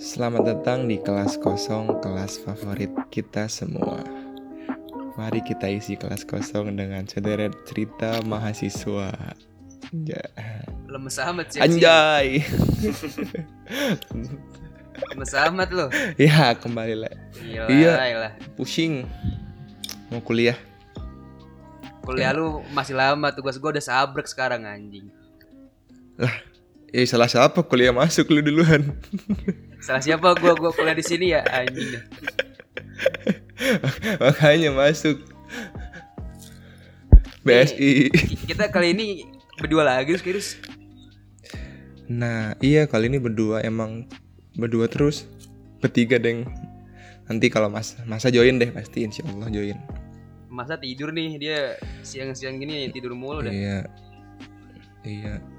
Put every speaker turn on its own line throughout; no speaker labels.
Selamat datang di kelas kosong, kelas favorit kita semua. Mari kita isi kelas kosong dengan sederet cerita mahasiswa. Ja.
Lemes amat sih.
Anjay.
Lemes amat lo.
ya kembali lah. Iya.
lah.
Pusing. Mau kuliah.
Kuliah lu masih lama, tugas gua udah sabrek sekarang anjing.
Ya salah siapa kuliah masuk lu duluan.
Salah siapa gua gua kuliah di sini ya anjing.
Makanya masuk. BSI.
Kita kali ini berdua lagi terus.
Nah, iya kali ini berdua emang berdua terus. Bertiga, Deng. Nanti kalau Mas masa join deh pasti insya Allah join.
Masa tidur nih dia siang-siang gini tidur mulu dah.
Iya. Iya.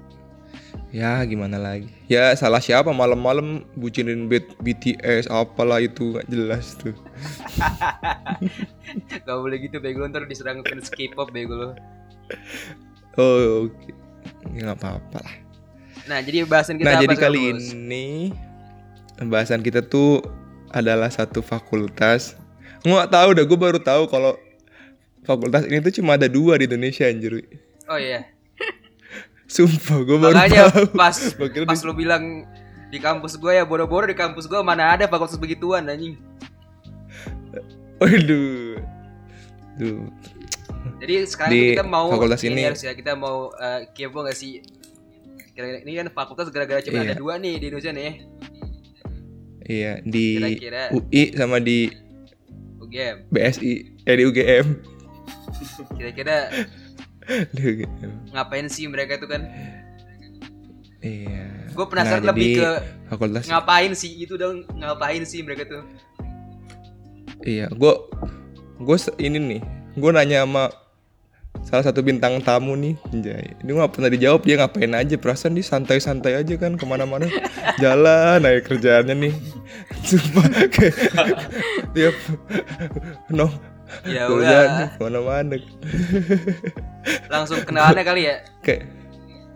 Ya gimana lagi? Ya salah siapa malam-malam bucinin BTS apalah itu gak jelas tuh.
Gak boleh gitu bego ntar diserang fans K-pop bego lo.
Oh, oke. Ya nggak apa-apa lah.
Nah, jadi bahasan kita
Nah,
apa
jadi kali
Bos?
ini pembahasan kita tuh adalah satu fakultas. Nggak tahu dah, gue baru tahu kalau fakultas ini tuh cuma ada dua di Indonesia anjir.
Oh iya.
Sumpah, gue baru
Makanya
tahu.
pas pas
di-
lu bilang di kampus gua ya boro-boro di kampus gua mana ada fakultas begituan anjing.
Waduh. Duh.
Jadi sekarang
Di
kita mau
fakultas ini-
harus ya kita mau eh, kepo gak sih? Kira-kira ini kan fakultas gara-gara cuma
Iya.
ada dua nih di Indonesia nih.
Iya, di
Kira-kira.
UI sama di
UGM.
BSI, eh di UGM.
Kira-kira. Ngapain sih mereka itu kan?
Iya.
Gue penasaran
Nah,
lebih
jadi
ke
fakultas
ngapain sih itu dong ngapain sih mereka tuh?
Iya, gue gue ini nih, gue nanya sama salah satu bintang tamu nih, Anjay. Dia nggak pernah dijawab dia ngapain aja, perasaan dia santai-santai aja kan ke mana-mana, jalan aja kerjaannya nih, sumpah kayak tiap no
Ya udah,
ke mana-mana,
langsung kenalannya kali ya.
kayak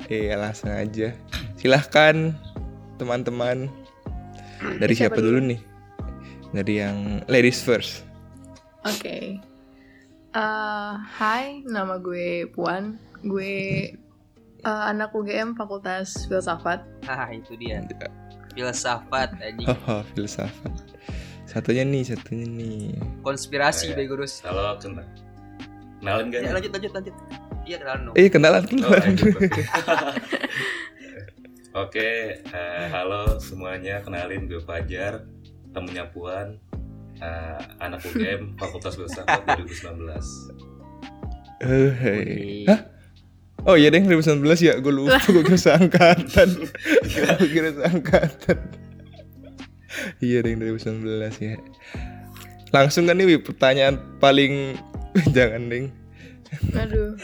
iya langsung aja, silahkan teman-teman dari siapa dulu nih, dari yang ladies first.
Oke. Eh, hai, nama gue Puan. Gue eh, anak UGM Fakultas Filsafat.
Ah itu dia. Filsafat anjing.
Oh, filsafat. Satunya nih, satunya nih.
Konspirasi
Iya.
bego.
Halo, kenal. Kenalin gak
Ya, lanjut lanjut lanjut. Iya kenalan dong.
Eh, kenalan,
Oh,
kenalan.
lanjut. Oke, eh, halo semuanya. Kenalin gue Fajar, temennya Puan, eh, anak UGM Fakultas Filsafat 2019.
Eh, hey. Hah? Oh iya deh, 2019 ya, gue lupa, gue kira seangkatan Gue kira seangkatan Iya deh, 2019 ya Langsung kan nih, pertanyaan paling Jangan deh
Aduh.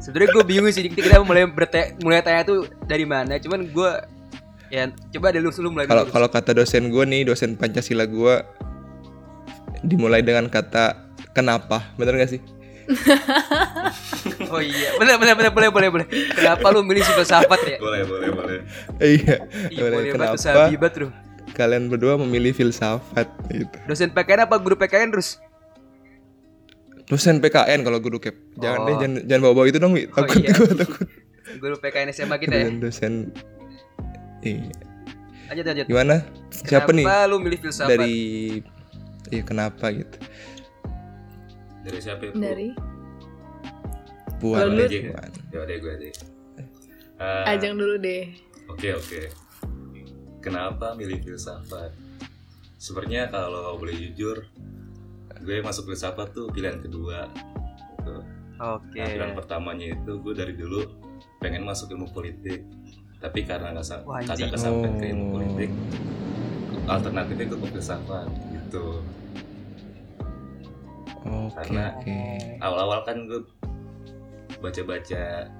Sebenarnya gue bingung sih kita, kita mulai berte, mulai tanya tuh dari mana. Cuman gue ya coba deh lu lu mulai
Kalau kalau kata dosen gue nih, dosen Pancasila gue Dimulai dengan kata kenapa, bener gak sih?
Oh iya, benar benar benar boleh boleh boleh. Kenapa lu milih filsafat ya?
Boleh, boleh, boleh.
Iya,
Iya
boleh.
boleh
kenapa
sabi banget tuh.
kalian berdua memilih filsafat gitu.
Dosen PKN apa guru PKN terus?
Dosen PKN kalau guru cap. Jangan
Oh.
deh, jangan, jangan bawa-bawa itu dong, Wi.
Oh,
Takut
iya.
gue takut.
Guru PKN SMA kita ya.
Dosen Iya.
Lanjut lanjut.
Gimana? Siapa nih
Kenapa lu milih filsafat?
dari Iya kenapa gitu?
Dari siapa ya? Bu?
Dari
Puan,
Lalu-
Aja.
Puan.
Ya udah gue deh. Eh,
Ajang dulu deh.
Oke oke. Kenapa milih filsafat? Sebenarnya kalau boleh jujur, gue masuk filsafat tuh pilihan kedua. Gitu.
Oke.
Nah, pilihan pertamanya itu gue dari dulu pengen masuk ilmu politik, tapi karena nggak kagak kesampaian ke ilmu
Oh.
politik, alternatifnya gue ke filsafat gitu.
Oke,
Karena-. Awal-awal kan gue baca-baca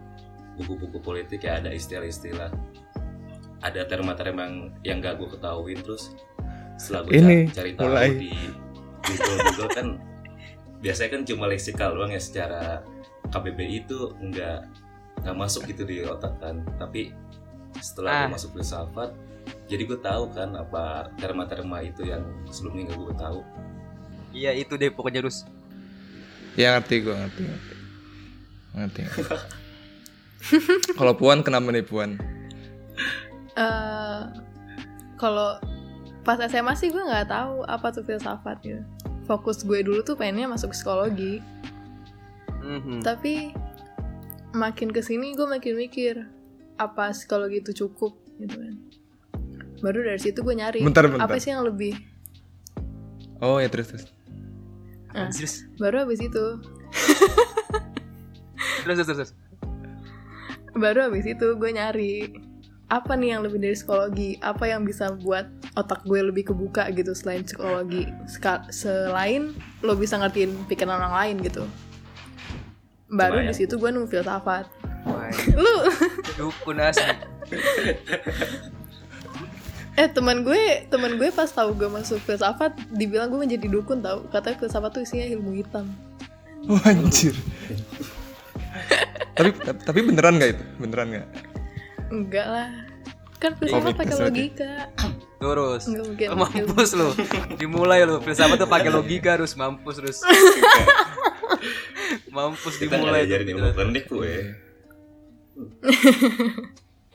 buku-buku politik ya ada istilah-istilah, ada terma-terma yang yang gak gue ketahuin terus setelah gue
Ini,
cari, cari tahu
mulai.
di Google Google kan biasanya kan cuma leksikal doang ya secara KBBI itu nggak nggak masuk gitu di otak kan tapi setelah
Ah.
gue masuk filsafat jadi gue tahu kan apa terma-terma itu yang sebelumnya gak gue tahu
Iya itu deh pokoknya Rus.
Ya ngerti gue ngerti ngerti. Ngerti. Kalau Puan kenapa nih Puan?
Eh, kalau pas SMA sih gue nggak tahu apa tuh filsafat gitu. Fokus gue dulu tuh pengennya masuk psikologi,
Mhm.
tapi makin ke sini gue makin mikir apa psikologi itu cukup gitu kan. Baru dari situ gue nyari
Bentar, bentar.
apa sih yang lebih.
Oh ya terus terus.
Nah.
Terus
Baru habis itu,
terus terus terus.
baru habis itu gue nyari apa nih yang lebih dari psikologi, apa yang bisa buat otak gue lebih kebuka gitu selain psikologi, Ska- selain lo bisa ngertiin pikiran orang lain gitu. Baru
Lumayan.
di situ gue nemu filsafat.
Wah,
Lu
dukun asli.
eh teman gue teman gue pas tahu gue masuk filsafat dibilang gue menjadi dukun tahu katanya filsafat tuh isinya ilmu hitam
Wah anjir. Tapi tapi beneran nggak itu? Beneran nggak?
enggak lah kan filsafat pakai logika
Terus.
Mungkin.
Oh, mampus lu. Dimulai lu. Filsafat tuh pakai logika harus mampus terus. mampus
kita
dimulai. tuh.
ilmu klinik gue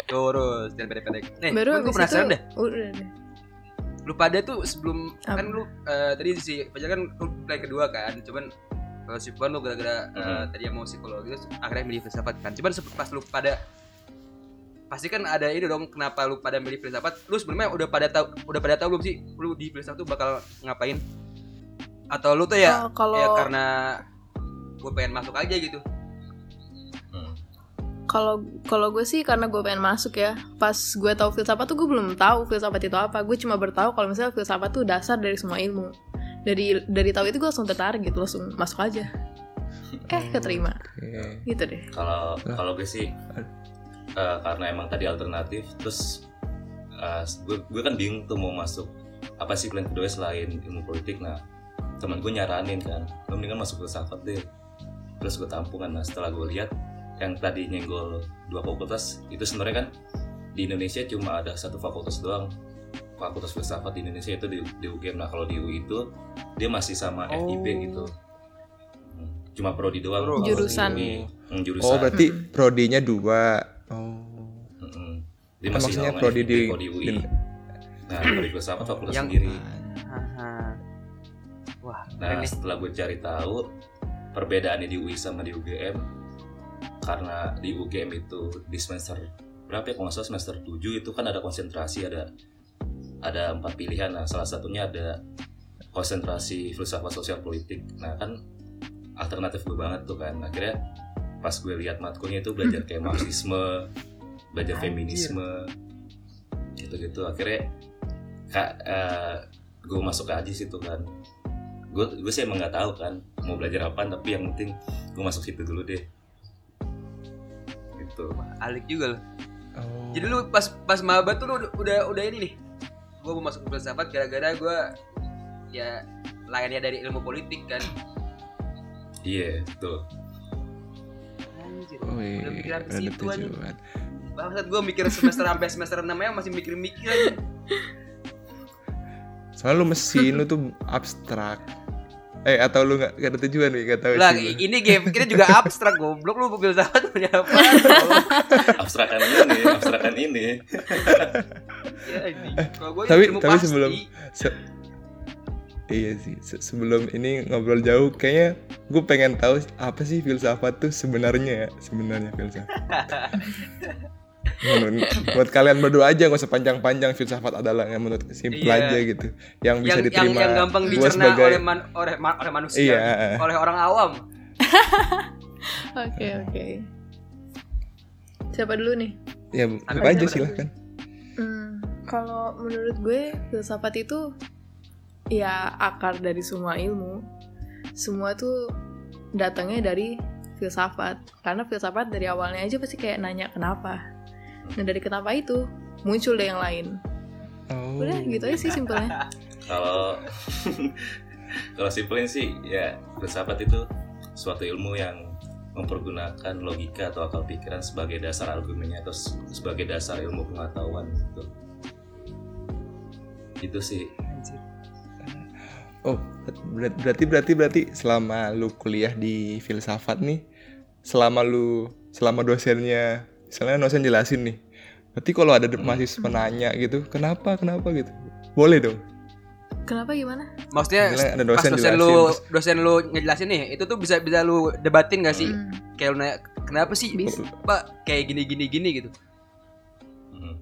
Terus dan pendek-pendek. Nih,
baru
gue penasaran deh.
udah deh
Lu pada tuh sebelum
Apa?
kan lu eh, tadi si Fajar kan lu plan kedua kan, cuman kalau si Puan lu gara-gara eh,
Mhm.
tadi yang mau psikologi terus akhirnya milih filsafat kan. Cuman pas lu pada pasti kan ada ini dong kenapa lu pada milih filsafat lu sebelumnya udah pada tahu udah pada tahu belum sih lu di filsafat tuh bakal ngapain atau lu tuh ya
Oh, kalau
ya karena gue pengen masuk aja gitu
Hmm.
kalau kalau gue sih karena gue pengen masuk ya pas gue tahu filsafat tuh gue belum tahu filsafat itu apa gue cuma bertahu kalau misalnya filsafat tuh dasar dari semua ilmu dari dari tahu itu gue langsung tertarik gitu langsung masuk aja. Eh keterima.
Oke.
gitu deh.
Kalau kalau gue sih eh, karena emang tadi alternatif terus eh, gue gue kan bingung tuh mau masuk apa sih plan kedua selain ilmu politik. Nah teman gue nyaranin kan lo mendingan masuk filsafat deh. Terus gue tampungan nah setelah gue lihat yang tadi nyenggol dua fakultas itu sebenarnya kan di Indonesia cuma ada satu fakultas doang fakultas filsafat di Indonesia itu di, di UGM nah kalau di UI itu dia masih sama FIB
Oh.
gitu Hmm, cuma prodi doang
Pro.
di
Jurusan.
UI. Hmm, jurusan
Oh berarti prodinya dua. Oh.
Dia masih
maksudnya
naungan
prodi
FIB,
di,
prodi UI.
di-
Nah, prodi filsafat fakultas
Yang-
sendiri.
Wah
Nah,
keren nih
setelah gue cari tahu perbedaannya di UI sama di UGM karena di UGM itu di semester berapa ya kalau nggak salah semester 7 itu kan ada konsentrasi ada ada empat pilihan. Nah salah satunya ada konsentrasi filsafat sosial politik. Nah kan alternatif gue banget tuh kan. Akhirnya pas gue lihat matkulnya itu belajar kayak marxisme belajar
Anjir.
feminisme gitu-gitu. Akhirnya kak gue masuk aja situ kan. Gue gue sih emang nggak tahu kan mau belajar apa tapi yang penting gue masuk situ dulu deh. Gitu.
Alik juga loh
Oh.
jadi lu pas pas maba tuh lu udah, udah ini nih gue mau masuk filsafat gara-gara gue ya lainnya dari ilmu politik kan.
Iya tuh
Anjir,
Oh
udah
iya,
pikiran ke situ aja. bangsat gue mikir semester sampai semester 6 ya masih mikir-mikir aja.
Soalnya lu mesin lu tuh abstrak. Eh atau lu nggak nggak ada tujuan nih nggak tahu
lah
sih. gua.
ini game pikirnya juga abstrak goblok lu filsafat punya apa
abstrakan ini abstrakan ini
ya, ini. gue
Tapi- tapi
pasti.
sebelum- Se- Iya sih, Se- sebelum ini ngobrol jauh, kayaknya gue pengen tahu apa sih filsafat tuh sebenarnya ya, sebenarnya filsafat. menurut, buat kalian berdua aja nggak usah panjang-panjang filsafat adalah yang menurut simple
Iya.
aja gitu, yang bisa
yang, yang,
diterima.
yang gampang
gua
dicerna
sebagai-
oleh man, oleh oleh manusia
Iya.
oleh orang awam
oke oke siapa dulu nih
Ya,
Apa
aja, silahkan.
Hmm, kalau menurut gue filsafat itu ya akar dari semua ilmu. Semua tuh datangnya dari filsafat. Karena filsafat dari awalnya aja pasti kayak nanya kenapa. Nah dari kenapa itu muncul deh yang lain.
Oh.
Udah gitu aja sih simpelnya.
kalau kalau simpelnya sih ya filsafat itu suatu ilmu yang mempergunakan logika atau akal pikiran sebagai dasar argumennya atau se- sebagai dasar ilmu pengetahuan gitu itu sih.
Oh, ber- berarti berarti berarti selama lu kuliah di filsafat nih, selama lu selama dosennya, misalnya dosen jelasin nih. Berarti kalau ada mahasiswa nanya gitu, kenapa kenapa gitu, boleh dong.
Kenapa gimana?
Maksudnya
Misalnya ada
pas
dosen
dosen
jelasin,
lu
terus-
dosen lu ngejelasin nih, itu tuh bisa bisa lu debatin gak sih?
Hmm,
Kayak lu nanya, kenapa sih
Bisa.
Pak kayak gini gini gini gitu.
mm,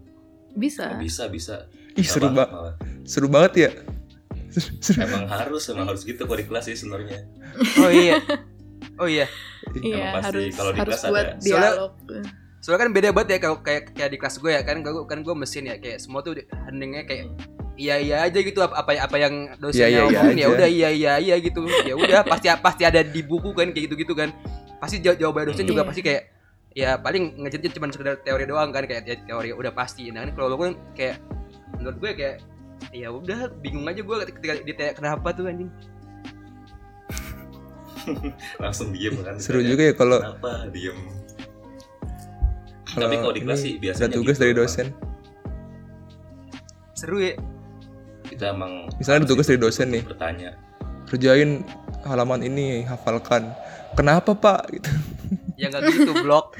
bisa.
bisa bisa
Ih seru
banget
seru banget ya. Seru-
emang harus emang harus gitu kalau di kelas sih sebenarnya
Oh iya. Oh iya.
Iya,
Emang pasti
harus
kalau di
harus
kelas
buat
ada.
Dialog.
Soalnya kan beda banget ya kalau kayak kayak di kelas gue ya. Kan gue kan gue mesin ya kayak semua tuh headingnya kayak iya iya aja gitu. Apa apa, apa yang dosennya
Iya, iya, iya
omongin ya
aja.
udah iya iya iya gitu. Ya udah pasti pasti ada di buku kan kayak gitu gitu kan. Pasti jawab jawaban dosen juga
Iya.
pasti kayak ya paling ngejerit cuma sekedar teori doang kan kayak ya, teori udah pasti. Nah kan kalau lo kan kayak menurut gue kayak ya udah bingung aja gue ketika ditanya kenapa tuh anjing.
Langsung diem kan
Seru juga ya kalau
kenapa? Diem
kalau
tapi kalau di kelas sih
ada
biasanya
tugas
gitu,
dari dosen.
seru ya
kita emang
Misalnya ada tugas dari dosen nih.
bertanya
Kerjain halaman ini, hafalkan. Kenapa pak? Gitu.
ya nggak gitu blok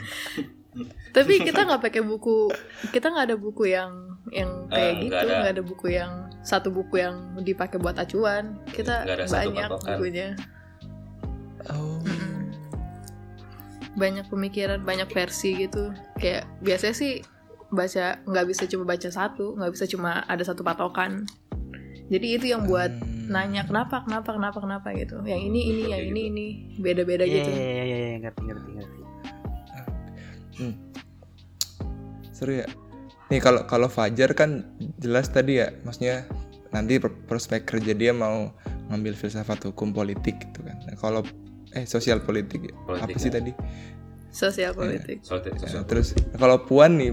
Tapi kita nggak pakai buku, kita nggak ada buku yang yang kayak
Eh,
gitu,
nggak ada.
ada. buku yang satu buku yang dipakai buat acuan. Kita banyak bukunya,
Oh.
Banyak pemikiran, banyak versi gitu. Kayak biasanya sih baca nggak bisa cuma baca satu, nggak bisa cuma ada satu patokan. Jadi itu yang buat
Hmm.
nanya kenapa, kenapa, kenapa, kenapa gitu. Yang ini, ini, yang ini,
gitu.
ini beda-beda
Iya
gitu.
iya iya iya iya, ngerti ngerti ngerti
Seru ya. Nih kalau kalau Fajar kan jelas tadi ya, maksudnya nanti prospek kerja dia mau ngambil filsafat hukum politik gitu kan. Nah, kalau eh sosial politik, ya.
Politik,
apa sih
ya.
tadi?
Sosial
Iya.
politik.
soal te-
Nah,
sosial
terus kalau Puan nih,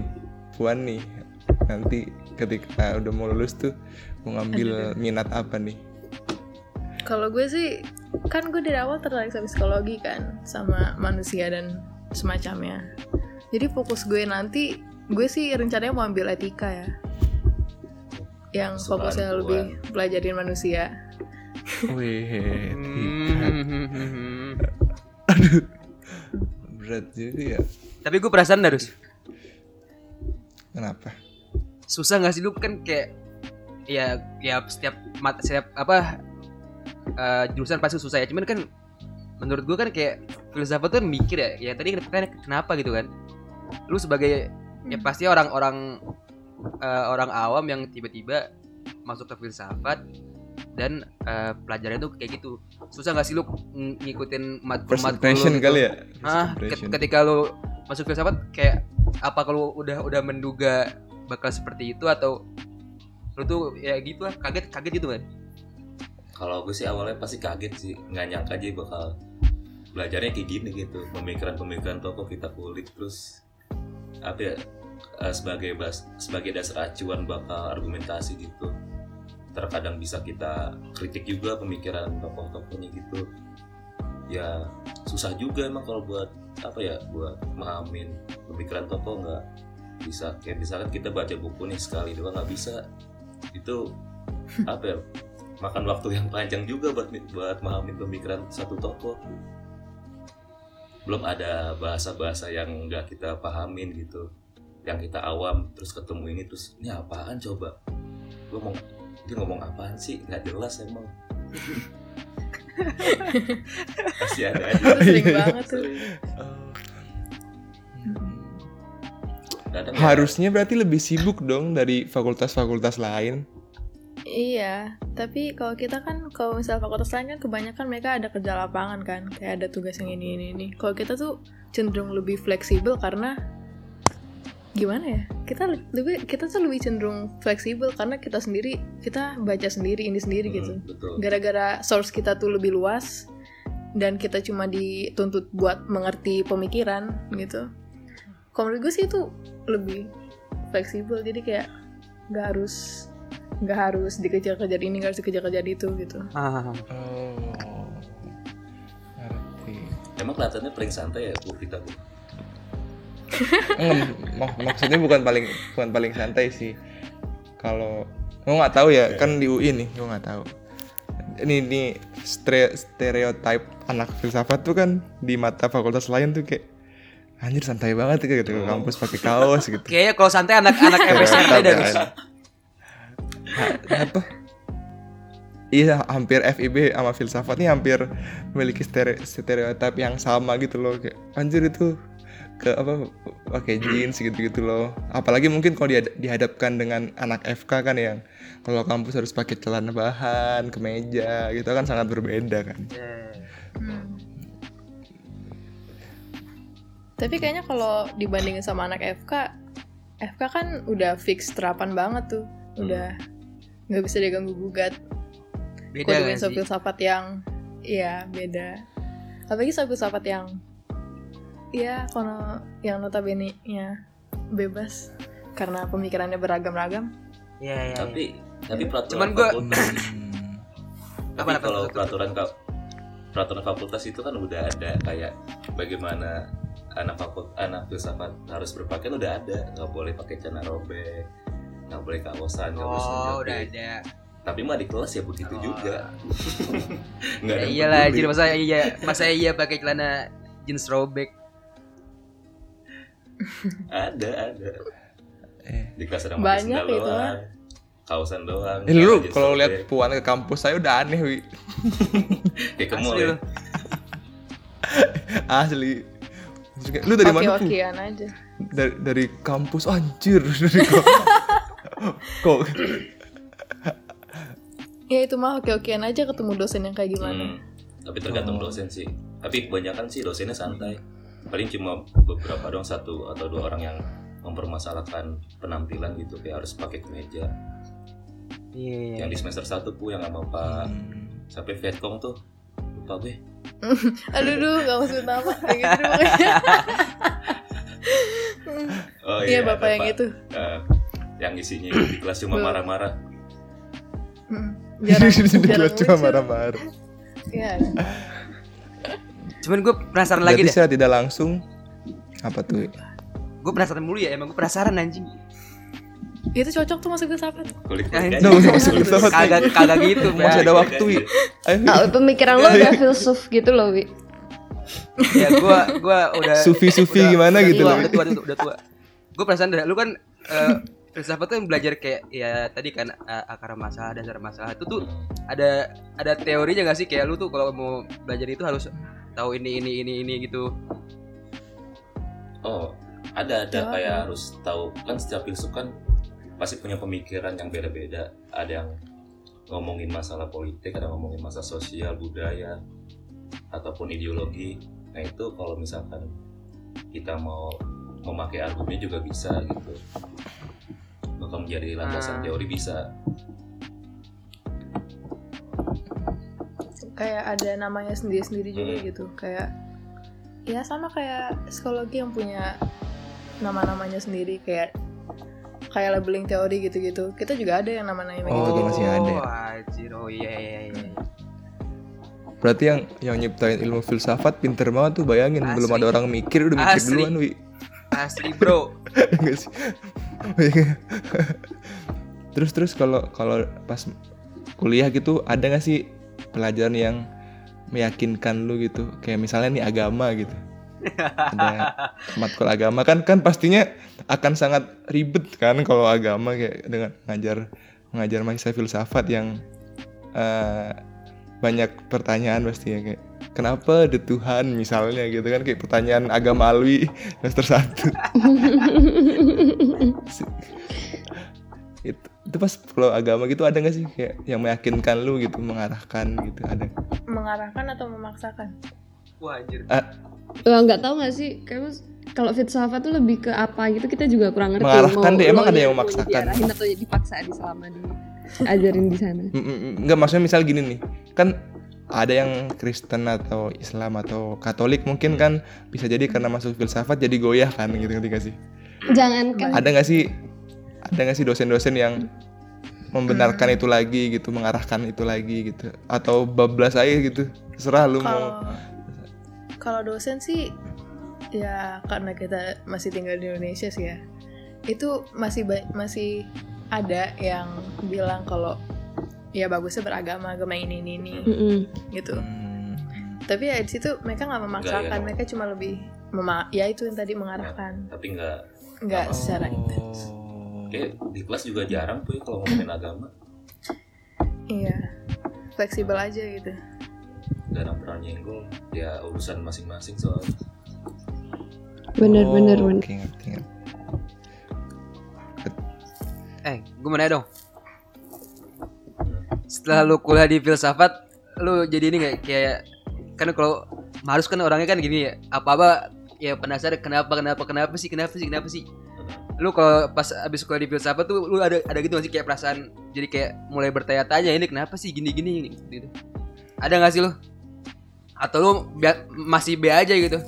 Puan nih nanti ketika udah mau lulus tuh mau ngambil minat apa nih?
Kalau gue sih kan gue dari awal tertarik sama psikologi kan sama manusia dan semacamnya. Jadi fokus gue nanti gue sih rencananya mau ambil etika ya. Yang fokusnya
Tuhan.
lebih pelajarin manusia.
Wih,
Hmm.
Berat juga ya.
Tapi gue perasaan Darus
Kenapa?
susah gak sih lu kan kayak ya ya setiap mat setiap apa eh, jurusan pasti susah ya cuman kan menurut gue kan kayak filsafat tuh mikir ya ya tadi kan kenapa gitu kan lu sebagai ya pasti orang-orang eh, orang awam yang tiba-tiba masuk ke filsafat dan pelajarannya tuh kayak gitu. Susah gak sih lu ng- ngikutin mat
First
matkul gitu?
kali ya?
Ah ketika lu masuk filsafat kayak apa kalau udah udah menduga bakal seperti itu atau lu tuh ya gitu lah kaget kaget gitu kan
kalau gue sih awalnya pasti kaget sih. Nggak nyangka aja bakal belajarnya kayak gini gitu. Pemikiran-pemikiran tokoh kita kulik terus apa ya eh, sebagai bas sebagai dasar acuan bakal argumentasi gitu terkadang bisa kita kritik juga pemikiran tokoh-tokohnya gitu. Ya susah juga emang kalau buat apa ya buat memahamin pemikiran tokoh nggak bisa. Kayak misalkan kita baca buku nih sekali doang nggak bisa. Itu apa ya makan waktu yang panjang juga buat buat memahami pemikiran satu tokoh. Belum ada bahasa-bahasa yang nggak kita pahamin gitu yang kita awam terus ketemu ini terus ini apaan coba? Gue mau dia ngomong apaan sih nggak jelas emang pasti ada aja
Itu sering banget tuh.
Kadang ya,
Harusnya berarti lebih sibuk dong dari fakultas-fakultas lain.
Iya, tapi kalau kita kan kalau misal fakultas lain kan kebanyakan mereka ada kerja lapangan kan, kayak ada tugas yang ini ini ini. Kalau kita tuh cenderung lebih fleksibel karena gimana ya? Kita le- lebih kita tuh lebih cenderung fleksibel karena kita sendiri kita baca sendiri ini sendiri
hmm,
gitu.
betul
Gara-gara source kita tuh lebih luas dan kita cuma dituntut buat mengerti pemikiran gitu. Kalau menurut gue sih itu lebih fleksibel jadi kayak nggak harus nggak harus dikejar-kejar ini nggak harus dikejar-kejar itu gitu
ah
Oh. Ngerti.
emang kelihatannya paling santai ya bu kita bu
mak- maksudnya bukan paling bukan paling santai sih kalau gue nggak tahu ya kan di UI nih gue nggak tahu ini ini stere- stereotype anak filsafat tuh kan di mata fakultas lain tuh kayak anjir santai banget gitu ke kampus pakai kaos gitu
Kayaknya kalau santai anak-anak FS santai
Stereotype
dah.
kan.
Gus.
Ha- apa iya hampir FIB sama filsafat nih hampir memiliki stere stereotip yang sama gitu loh kayak anjir itu ke apa pakai jeans gitu gitu loh apalagi mungkin kalau dihadapkan dengan anak FK kan yang kalau kampus harus pakai celana bahan kemeja gitu kan sangat berbeda kan.
Hmm. Tapi kayaknya kalau dibandingin sama anak FK, FK kan udah fix terapan banget tuh, udah nggak bisa diganggu gugat.
Beda kan sih?
filsafat yang, iya beda. Apalagi filsafat yang, iya kalau yang notabene nya bebas karena pemikirannya beragam-ragam.
Iya, iya. iya.
tapi tapi peraturan
Cuman gua-
fakultas
Hmm.
tapi
Apa,
kalau
apa, apa?
peraturan peraturan fakultas itu kan udah ada kayak bagaimana anak fakult anak filsafat harus berpakaian udah ada nggak boleh pakai celana robek nggak boleh kaosan nggak boleh
Oh, udah ada.
tapi mah di kelas ya begitu
Oh.
juga nggak
Ya
ada
iyalah, jadi masa iya, masa iya pakai celana jeans robek.
Ada ada.
Eh.
di kelas ada
Banyak itu,
doang. Kaosan doang.
Eh, lu kalau
robek.
lihat puan ke kampus saya udah aneh wi.
Kayak ke
Asli
ya
lu.
asli. Lu dari mana Pu?
Oke-okean aja.
dari dari kampus. Anjir. Dari kok kok?
Ya itu mah oke-okean aja ketemu dosen yang kayak gimana.
Hmm, tapi tergantung
Oh.
dosen sih. Tapi kebanyakan sih dosennya santai paling cuma beberapa doang satu atau dua orang yang mempermasalahkan penampilan gitu kayak harus pakai kemeja
Iya, iya.
yang di semester 1 pu yang sama pak sampai Vietcong tuh lupa gue
Aduh, duh, gak mau sebut nama. Kayak gitu
oh
Iya,
ada
bapak yang itu.
eh, yang isinya di kelas cuma marah-marah
Hmm, Jarang,
di kelas cuma marah-marah
Iya.
Cuman gue penasaran lagi deh.
secara tidak langsung apa tuh
Gue penasaran mulu ya, emang gue penasaran anjing.
Itu cocok tuh masuk filsafat.
kulik.
Nggak usah masuk filsafat.
Kagak kagak gitu,
masih ada waktu wi.
Ah, pemikiran lo udah filsuf gitu loh, Wi.
Ya gua gua udah
Sufi-sufi
udah-
gimana
udah
gitu
tua,
loh.
Udah tua, udah, udah tua. Gue penasaran deh, lu kan eh, filsafat tuh belajar kayak ya tadi kan eh, akar masalah, dasar masalah itu tuh ada ada teorinya gak sih kayak lu tuh kalau mau belajar itu harus tahu ini ini ini ini gitu.
oh ada ada
Oh.
kayak harus tahu kan setiap filsuf kan pasti punya pemikiran yang beda-beda ada yang ngomongin masalah politik ada yang ngomongin masalah sosial budaya ataupun ideologi nah itu kalau misalkan kita mau memakai argumen juga bisa gitu bakal menjadi landasan
Ah.
teori bisa
Kayak ada namanya sendiri-sendiri juga
Hmm.
gitu. Kayak ya sama kayak psikologi yang punya nama-namanya sendiri kayak kayak labeling teori gitu-gitu. Kita juga ada yang nama-namanya
Oh,
gitu.
itu masih ada ya?
Oh. Oh iya iya iya.
Berarti yang yang nyiptain ilmu filsafat pinter banget tuh bayangin
Asli.
belum ada orang mikir udah mikir
Asli.
duluan wi
Asli, Bro.
Enggak sih. terus terus kalau kalau pas kuliah gitu ada nggak sih pelajaran yang meyakinkan lu gitu. Kayak misalnya nih agama gitu. Ada matkul agama kan kan pastinya akan sangat ribet kan kalau agama kayak dengan ngajar ngajar mahasiswa filsafat yang eh, banyak pertanyaan pasti ya kayak kenapa ada Tuhan? misalnya gitu kan kayak pertanyaan agama alwi semester satu. Itu itu pas kalau agama gitu ada nggak sih kayak yang meyakinkan lu gitu mengarahkan gitu ada
Mengarahkan atau memaksakan?
Wah, anjir.
Wah, nggak tahu nggak sih? Kayak kalau filsafat tuh lebih ke apa gitu kita juga kurang ngerti.
Mengarahkan
Mau
deh, emang ada yang memaksakan?
diarahin atau dipaksa di selama diajarin di sana.
Mm, mm, mm. nggak maksudnya misal gini nih kan ada yang Kristen atau Islam atau Katolik mungkin kan bisa jadi karena masuk filsafat jadi goyah kan gitu ngerti gak sih
Jangankan
ada nggak sih ada nggak sih dosen-dosen yang membenarkan itu lagi gitu mengarahkan itu lagi gitu atau bablas aja gitu serah lu mau
Kalau Kalau dosen sih ya karena kita masih tinggal di Indonesia sih ya. Itu masih masih ada yang bilang kalau ya bagusnya beragama agama ini ini ini
Mm-mm.
gitu.
Hmm.
Tapi ya di situ mereka nggak memaksakan,
Nggak, ya.
mereka cuma lebih mema ya itu yang tadi mengarahkan,
tapi nggak
nggak
Oh.
secara intens.
Kayak di kelas juga jarang tuh ya kalau ngomongin agama
Iya, fleksibel aja gitu.
jarang pernah nyinggung ya urusan masing-masing soalnya
Bener
Oh,
bener bener.
Oke, ngerti, ngerti.
Eh, gue mau nanya dong. Setelah lu kuliah di filsafat, lu jadi ini nggak kayak kan kalau harus kan orangnya kan gini ya, apa-apa ya penasaran kenapa kenapa kenapa sih kenapa sih kenapa sih lu kalau pas abis kuliah di filsafat tuh lu ada ada gitu gak sih kayak perasaan jadi kayak mulai bertanya-tanya ini kenapa sih gini gini gitu ada nggak sih lu atau lu bia- masih B aja gitu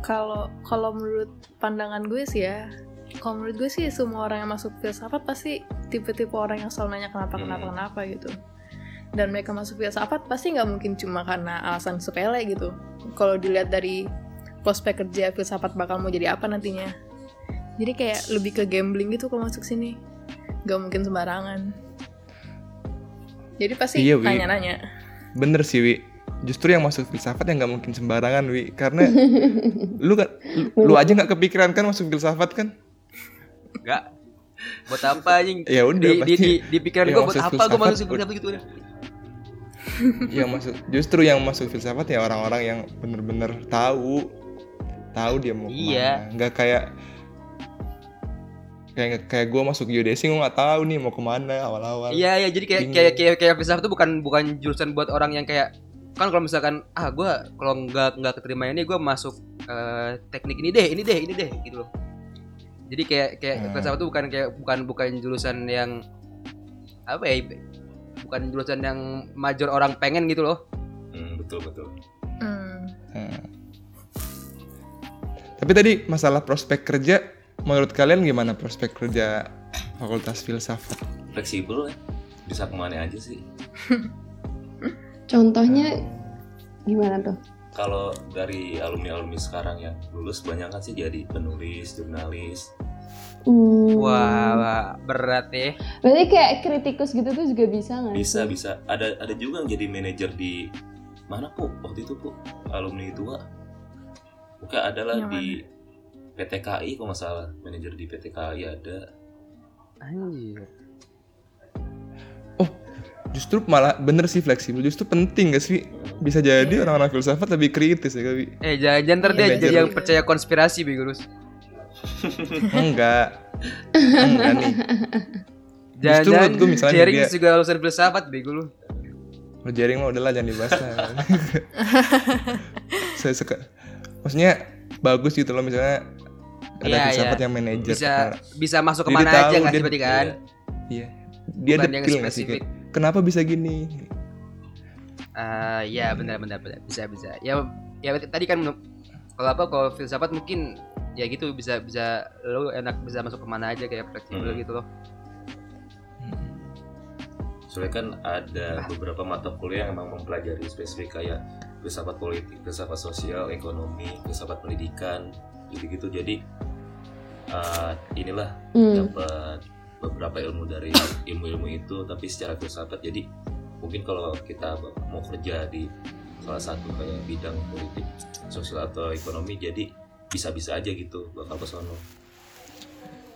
Kalau kalau menurut pandangan gue sih ya, kalau menurut gue sih semua orang yang masuk filsafat pasti tipe-tipe orang yang selalu nanya kenapa kenapa
Hmm.
kenapa gitu. Dan mereka masuk filsafat pasti nggak mungkin cuma karena alasan sepele gitu. Kalau dilihat dari prospek kerja filsafat bakal mau jadi apa nantinya. Jadi kayak lebih ke gambling gitu kalau masuk sini. Gak mungkin sembarangan. Jadi pasti
Iya, Wi.
nanya-nanya.
Bener sih, Wi. Justru yang masuk filsafat yang nggak mungkin sembarangan, Wi. Karena lu kan lu, lu aja nggak kepikiran kan masuk filsafat kan?
Enggak. Buat apa anjing?
Ya udah,
di, di,
pasti
di, di pikiran
yang
gue buat apa gue masuk filsafat gitu kan.
yang masuk justru yang masuk filsafat ya orang-orang yang bener-bener tahu tahu dia mau ke mana
Iya.
nggak kayak kayak kayak gue masuk geodesi gue nggak tahu nih mau ke mana awal-awal
Iya iya jadi kayak
Bingung.
kayak kayak kayak filsafat itu bukan bukan jurusan buat orang yang kayak kan kalau misalkan ah gue kalau nggak nggak keterima ini gue masuk eh, teknik ini deh ini deh ini deh gitu loh. Jadi kayak kayak
Hmm.
filsafat itu bukan kayak bukan bukan jurusan yang apa ya bukan jurusan yang major orang pengen gitu loh.
hmm, betul betul
Hmm.
Nah. Tapi tadi masalah prospek kerja menurut kalian gimana prospek kerja fakultas filsafat
fleksibel ya bisa ke mana aja sih
Contohnya gimana tuh?
kalau dari alumni alumni sekarang yang lulus banyak kan sih jadi penulis jurnalis
Hmm.
Wah, wah, berat ya.
Berarti kayak kritikus gitu tuh juga bisa nggak
bisa
sih?
bisa ada ada juga yang jadi manajer di mana kok waktu itu kok alumni tua bukan adalah
Yang
di PTKI kok nggak salah manajer di PTKI ada
Anjir.
justru malah bener sih fleksibel justru penting gak sih bisa jadi
Iya.
orang-orang filsafat lebih kritis ya Kawi
Eh jangan-jangan ntar
Iya,
dia
bener.
jadi yang percaya konspirasi Bigurus.
enggak enggak nih Justru menurut gue misalnya
sharing
dia-
juga lulusan filsafat bego lu.
Lo jaring mah udahlah jangan dibahas lah. Saya suka. Maksudnya bagus gitu loh misalnya ada
Iya,
filsafat
iya.
yang manajer.
Bisa
Nah,
bisa masuk
ke
mana
tahu
aja nggak sih berarti kan?
Iya. Dia
Bukan yang
detil nggak sih Kenapa bisa gini?
Ah, ya benar benar benar bisa bisa. Ya ya tadi kan kalau apa kalau filsafat mungkin ya gitu bisa bisa lu enak bisa masuk ke mana aja kayak fleksibel
Hmm.
gitu loh.
Soalnya kan ada beberapa mata kuliah yang memang mempelajari spesifik kayak filsafat politik filsafat sosial ekonomi filsafat pendidikan gitu-gitu jadi uh, inilah
Hmm.
dapat beberapa ilmu dari ilmu-ilmu itu tapi secara filsafat jadi mungkin kalau kita mau kerja di salah satu kayak bidang politik sosial atau ekonomi jadi bisa-bisa aja gitu bakal ke sono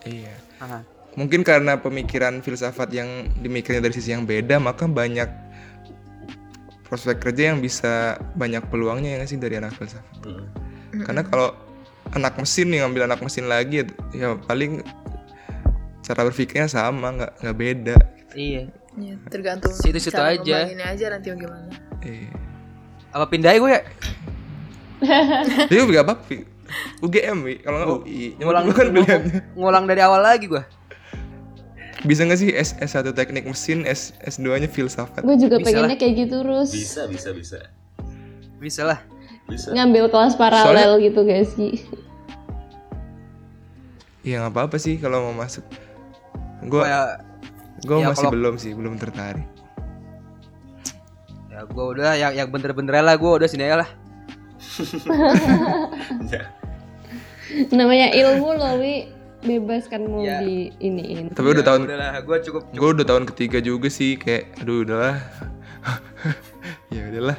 Iya.
Aha.
Mungkin karena pemikiran filsafat yang dimikirnya dari sisi yang beda, maka banyak prospek kerja yang bisa banyak peluangnya ya nggak sih dari anak filsafat.
Mm.
Karena kalau anak mesin nih ngambil anak mesin lagi ya paling cara berpikirnya sama nggak nggak beda.
Iya.
Ya, tergantung
Situ-situ
cara
aja.
aja nanti gimana.
Iya.
Apa pindah gue ya?
Jadi gue apa? UGM wi, kalau nggak UI. Yang
Ngulang
kan
ngulang dari awal lagi gue.
Bisa nggak sih S S1 teknik mesin, S S2-nya filsafat?
Gue juga
Bisa
pengennya kayak gitu terus
bisa bisa bisa
Bisa lah.
bisa
ngambil kelas paralel gitu guys sih.
Iya nggak apa-apa sih kalau mau masuk. Gue
Kayak
gue
ya
masih
kalau-
belum sih, belum tertarik.
ya Ya gue udah yang yang bener-bener lah gue udah sini aja lah.
Ya.
Namanya ilmu loh, Wi. Bebas kan mau
Iya.
di iniin.
Tapi udah tahun
Udah lah, gue cukup. cukup.
gue udah tahun ketiga juga sih kayak aduh udahlah ya udahlah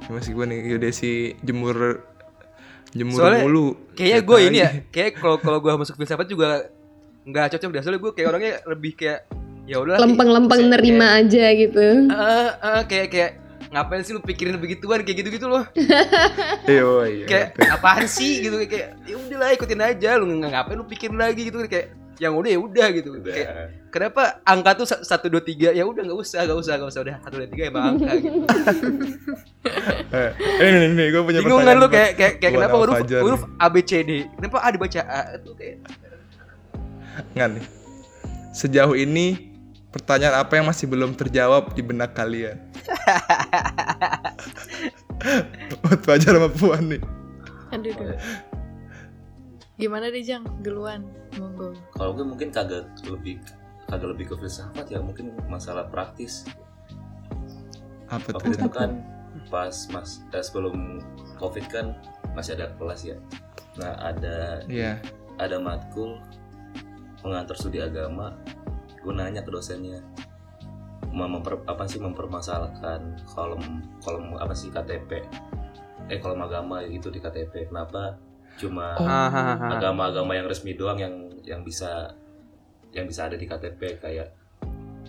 Ya, masih gue nih udah sih jemur jemur
Soalnya
mulu
Kayaknya gue ini
hari.
ya, kayak kalau kalau gue masuk filsafat juga nggak cocok deh. Soalnya gue kayak orangnya lebih kayak ya udah.
Lempeng-lempeng nerima aja gitu.
Ah, ah, kayak kayak ngapain sih lu pikirin begituan? Kayak gitu-gitu loh.
iya oh, iya.
Kayak apaan sih? gitu. Kayak ya udahlah ikutin aja. Lu nggak ngapain lu pikirin lagi gitu. Kayak yang udah ya udah gitu.
Udah.
kayak kenapa angka tuh sa- satu dua tiga? Ya udah nggak usah nggak usah nggak usah. Udah satu dua tiga emang angka gitu.
Eh, ini nih, nih gue punya
bingung kan
pertanyaan
lu? kayak kayak, kayak kenapa huruf huruf
nih.
A B C D? Kenapa A dibaca A itu kayak?
Nggak nih. Sejauh ini pertanyaan apa yang masih belum terjawab di benak kalian buat Fajar sama Puan nih
Aduh, aduh. Gimana deh Jang? Duluan, monggo.
Kalau gue mungkin kagak lebih kagak lebih ke filsafat ya mungkin masalah praktis.
apa
Waktu
tuh
itu kan pas mas eh, sebelum covid kan masih ada kelas ya. Nah ada
Iya
ada matkul pengantar studi agama. Gue nanya ke dosennya mau memper, apa sih mempermasalahkan kolom kolom apa sih KTP eh kolom agama gitu di KTP kenapa? Cuma
Oh.
agama-agama yang resmi doang yang yang bisa yang bisa ada di KTP kayak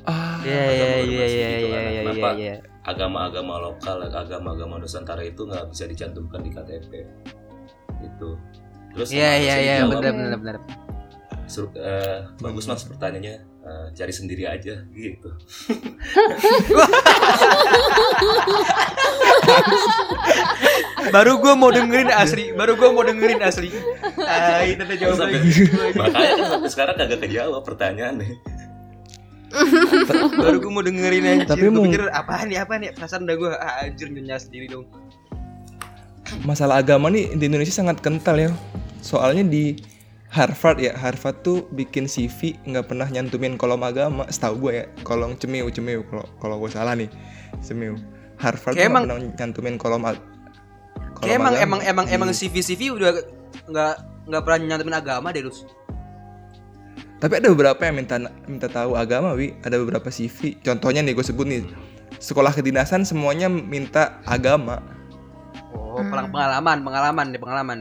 ah.
Iya iya iya iya
gitu
iya
kan.
iya iya
Kenapa?
iya.
agama-agama lokal agama-agama Nusantara itu nggak bisa dicantumkan di KTP itu terus
iya iya
dosen
iya
jawab,
benar benar benar.
"Sur- eh, bagus mas pertanyaannya eh, cari sendiri aja gitu.
Baru gue mau dengerin asli baru gue mau dengerin asli. Ah itu
Terus
jawabannya
makanya kan sampai sekarang kagak kejawab pertanyaannya.
Baru gue mau dengerin anjir.
Tapi
gue
mau-
pikir apaan nih apaan nih? Perasaan udah gue ah, anjir sendiri dong.
Masalah agama nih di Indonesia sangat kental ya. Soalnya di Harvard ya, Harvard tuh bikin CV nggak pernah nyantumin kolom agama. Setahu gue ya, kolom cemiu cemiu kalau kalau gue salah nih, cemiu. Harvard tuh
Kayak emang-
pernah nyantumin kolom ag- kolom
kayak emang
agama.
emang emang
Di-
emang CV CV udah nggak nggak pernah nyantumin agama deh lu
Tapi ada beberapa yang minta minta tahu agama, wi. Ada beberapa CV. Contohnya nih gue sebut nih, sekolah kedinasan semuanya minta agama.
oh pelang- pengalaman pengalaman deh pengalaman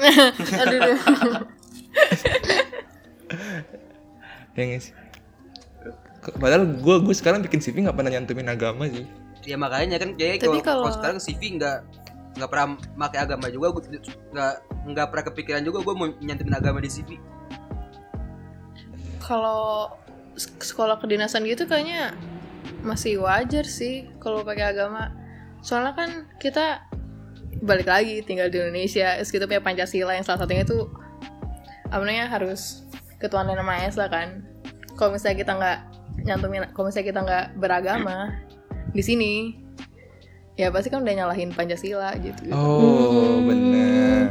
aduh.
Ya sih. Ke- Padahal gue gue sekarang bikin CV nggak pernah nyantumin agama sih.
ya makanya kan kayak
Tapi
kalau
kalau-
kalau sekarang CV nggak nggak pernah pakai agama juga gue nggak nggak pernah kepikiran juga gue mau nyantumin agama di CV
Kalau sek- sekolah kedinasan gitu kayaknya masih wajar sih kalau pakai agama. Soalnya kan kita balik lagi tinggal di Indonesia, terus kita punya Pancasila yang salah satunya itu apa namanya harus ketuhanan yang Maha Esa kan. Kalau misalnya kita nggak nyantumin, kalau misalnya kita nggak beragama di sini, ya pasti kan udah nyalahin Pancasila gitu.
Oh,
Hmm.
bener.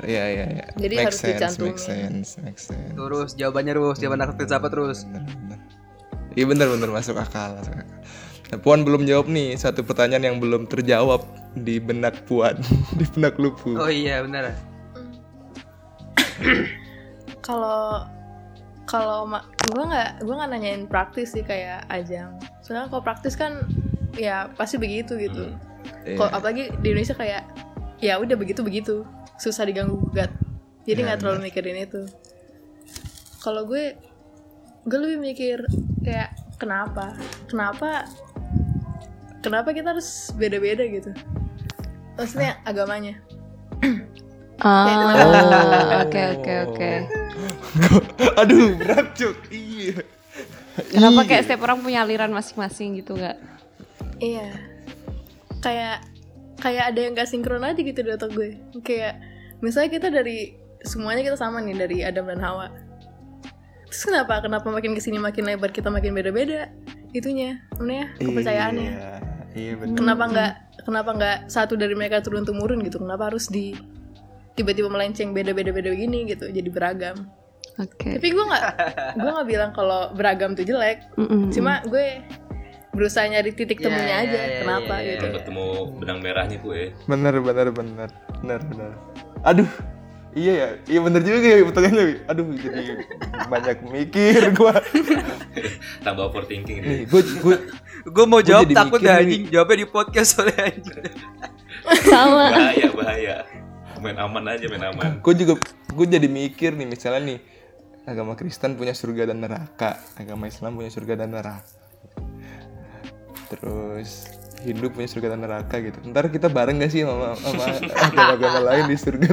Iya, iya, iya.
Jadi
Make
harus
sense,
dicantumin.
Make sense, make sense.
terus jawabannya terus jawaban anak filsafat terus.
Iya bener bener masuk akal, masuk akal. Nah, Puan belum jawab nih satu pertanyaan yang belum terjawab di benak Puan, di benak Lupu.
oh iya benar
kalau kalau gue nggak gue nggak nanyain praktis sih kayak ajang. Soalnya kalau praktis kan ya pasti begitu gitu.
Hmm.
Iya.
kalau apalagi di Indonesia kayak ya udah begitu begitu. Susah diganggu gugat. Jadi
Ya,
nggak terlalu mikirin itu. Kalau gue gue lebih mikir kayak kenapa? Kenapa kenapa kita harus beda-beda gitu? Maksudnya agamanya?
Ah, oke oke oke.
Aduh berat cuk. Iya.
Kenapa kayak setiap orang punya aliran masing-masing gitu nggak?
Iya. Kayak kayak ada yang gak sinkron aja gitu di otak gue. Kayak misalnya kita dari semuanya kita sama nih dari Adam dan Hawa. Terus kenapa? Kenapa makin ke sini makin lebar kita makin beda-beda? Itunya, namanya kepercayaannya.
Iya, iya bener.
Kenapa nggak kenapa nggak satu dari mereka turun temurun gitu? Kenapa harus di tiba-tiba melenceng beda-beda beda begini gitu jadi beragam
Oke.
tapi gue nggak gue nggak bilang kalau beragam tuh jelek
Mm-mm.
cuma gue berusaha nyari titik
Iya,
temunya
iya,
aja
iya,
kenapa
iya, iya.
gitu
ketemu benang merahnya gue
bener bener bener bener bener aduh iya ya iya bener juga ya pertanyaannya aduh jadi banyak mikir gua
tambah overthinking
nih
nih
gue gue
Gue mau
Gua
jawab takut dah
nih.
anjing. Jawabnya di podcast soalnya anjing.
sama
bahaya bahaya main aman aja main aman
gue juga gue jadi mikir nih misalnya nih agama Kristen punya surga dan neraka agama Islam punya surga dan neraka terus Hindu punya surga dan neraka gitu ntar kita bareng gak sih sama sama agama-agama lain di surga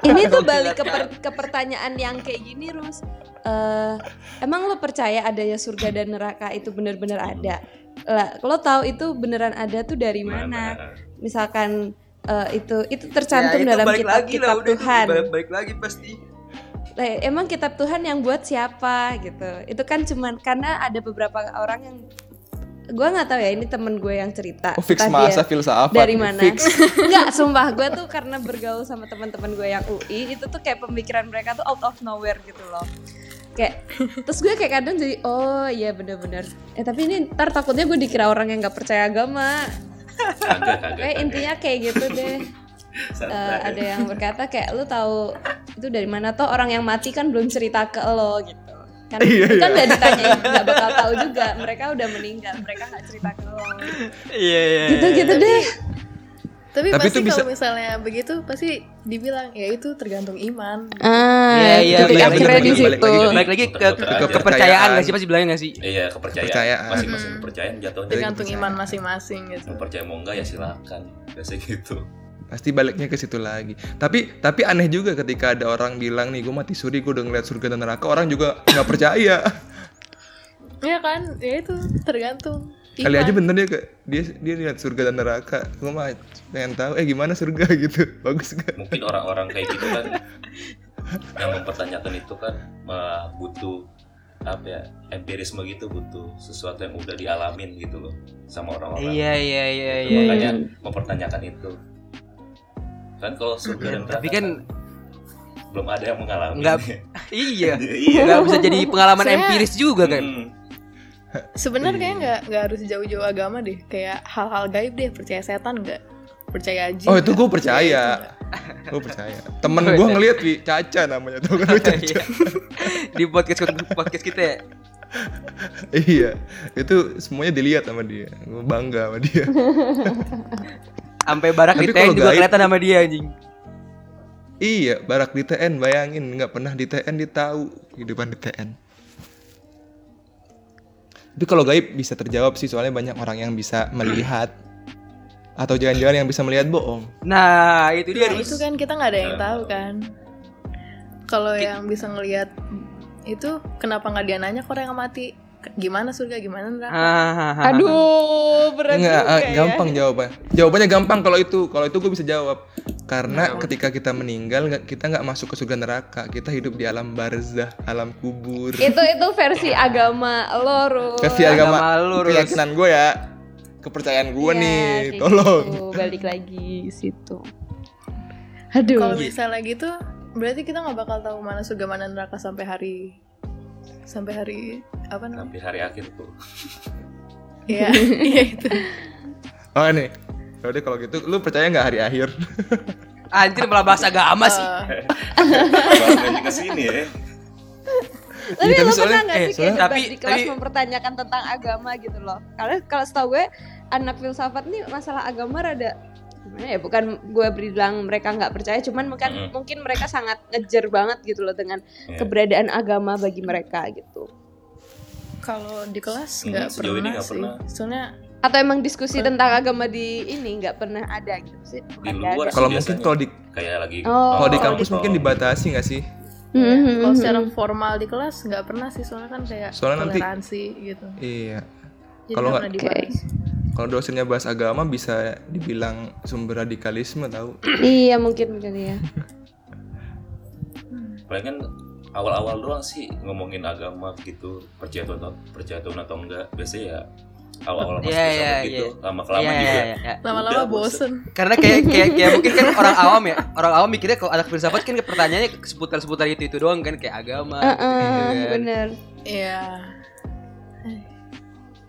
Ini tuh balik ke, per- ke pertanyaan yang kayak gini, Rus. Eh, emang lo percaya adanya surga dan neraka itu bener-bener ada? Lah, lo tahu itu beneran ada tuh dari mana? Misalkan eh, itu itu tercantum
Ya, itu
dalam kitab-kitab Tuhan.
Balik, balik lagi pasti.
Lah, emang kitab Tuhan yang buat siapa gitu? Itu kan cuman karena ada beberapa orang yang gue nggak tahu ya ini temen gue yang cerita.
oh fix masa filsafat
dari
nih,
mana?
fix
Enggak, sumpah gue tuh karena bergaul sama teman-teman gue yang UI itu tuh kayak pemikiran mereka tuh out of nowhere gitu loh. Kayak terus gue kayak kadang jadi oh iya bener-bener. Eh tapi ini ntar takutnya gue dikira orang yang nggak percaya agama.
kagak kagak
Kayak intinya kayak gitu deh. Eh, ada yang berkata kayak lu tahu itu dari mana toh orang yang mati kan belum cerita ke lo gitu. Kan,
Iya,
itu kan
iya.
udah ditanyain nggak bakal tahu juga mereka udah meninggal mereka nggak cerita ke lo
Iya iya.
gitu gitu deh
tapi,
Tapi
pasti
itu bisa-
kalau misalnya begitu pasti dibilang ya itu tergantung iman
ah
Iya iya.
titik
balik
akhirnya
lagi,
di situ.
Balik lagi ke, ke,
Kepercayaan.
ke kepercayaan gak sih pasti bilangnya gak sih?
iya kepercayaan, masing-masing kepercayaan jatuhnya
tergantung iman masing-masing gitu
percaya mau enggak ya silakan biasa gitu
pasti baliknya ke situ lagi. Tapi tapi aneh juga ketika ada orang bilang nih gue mati suri gue udah ngeliat surga dan neraka. Orang juga nggak percaya.
Ya kan? Ya itu tergantung
kali
iman.
aja bener dia ke dia dia lihat surga dan neraka. Gue mah pengen tahu eh gimana surga? Gitu. Bagus gak
mungkin orang-orang kayak gitu kan yang mempertanyakan itu kan butuh apa ya empirisme gitu butuh sesuatu yang udah dialamin gitu loh sama orang-orang.
Iya iya iya iya.
makanya mempertanyakan itu kan kalau surga dan neraka
Tapi kan
belum ada yang mengalami
Nggak- iya.
iya
Gak bisa jadi pengalaman
Saya-
empiris juga kan.
Hmm.
sebenarnya
Iya.
kayak nggak nggak harus jauh-jauh agama deh kayak hal-hal gaib deh percaya setan nggak percaya jin
oh itu
nggak?
gue
Percaya nggak?
gue percaya temen gue ngeliat wi Caca namanya tuh kan Caca
Iya. Di podcast podcast kita ya.
iya itu semuanya dilihat sama dia gue bangga sama dia
Sampai barak
Tapi
di TN juga
gaib-
kelihatan sama dia anjing.
iya barak di TN bayangin nggak pernah di TN dia tahu kehidupan di TN tapi kalau gaib bisa terjawab sih soalnya banyak orang yang bisa melihat atau jangan-jangan yang bisa melihat bohong
Nah, itu dia.
Nah, itu kan kita nggak ada yang
Nah.
tahu kan kalau yang bisa ngelihat itu kenapa nggak dia nanya ke orang yang mati gimana surga gimana neraka
Ah,
aduh berat
Enggak,
juga
ah,
ya.
gampang jawabannya. Jawabannya gampang kalau itu. Kalau itu gue bisa jawab. Karena ketika kita meninggal, nggak- kita nggak masuk ke surga neraka. Kita hidup di alam barzah, alam kubur.
itu itu versi agama lo Rus.
Versi agama,
Agama lu, Rus.
keyakinan gue ya. Kepercayaan gue
Iya,
nih,
kayak
tolong.
gitu. balik lagi ke situ aduh
kalau misalnya gitu berarti kita nggak bakal tahu mana surga mana neraka sampai hari sampai hari apa namanya
sampai hari akhir tuh
Iya, iya itu.
Oh nih, Yaudah kalau gitu, lu percaya nggak hari akhir?
Anjir malah bahas agama sih.
Eh,
Balik ke sini ya
tapi
Iya, tapi
lo
soalnya-
pernah nggak
eh,
sih kayak
soalnya- tapi-
di kelas
tapi-
mempertanyakan tentang agama gitu loh karena kalau setahu gue anak filsafat nih masalah agama rada gimana ya bukan gue bilang mereka nggak percaya cuman mungkin
Mm.
mungkin mereka sangat ngejer banget gitu loh dengan
Iya.
keberadaan agama bagi mereka gitu
kalau di kelas
Hmm,
nggak
ini
pernah sih.
pernah.
Soalnya
atau emang diskusi tentang agama di ini nggak pernah ada gitu sih
Di luar
ada.
Kalau mungkin kalau di
kayak lagi
Oh.
kalau di
Oh,
kampus
di-
mungkin dibatasi nggak sih?
Mhm,
kalau
mhm.
secara formal di kelas nggak pernah sih soalnya kan kayak
Soalnya nanti-
toleransi gitu.
Iya. Kalau
nggak dibahas.
Kalau dosennya bahas agama bisa dibilang sumber radikalisme tahu.
iya mungkin mungkin ya
paling kan awal-awal doang sih ngomongin agama gitu percaya atau percaya atau enggak biasanya ya awal-awal
Iya,
filsafat
iya,
gitu
iya.
lama kelamaan
Iya,
juga
iya, iya.
Lama-lama bosen.
Karena kayak kayak kayak mungkin kan orang awam ya, orang awam mikirnya kalau anak filsafat kan pertanyaannya seputar-seputar itu itu doang kan kayak agama.
Heeh,
gitu-gitu kan.
bener
Iya.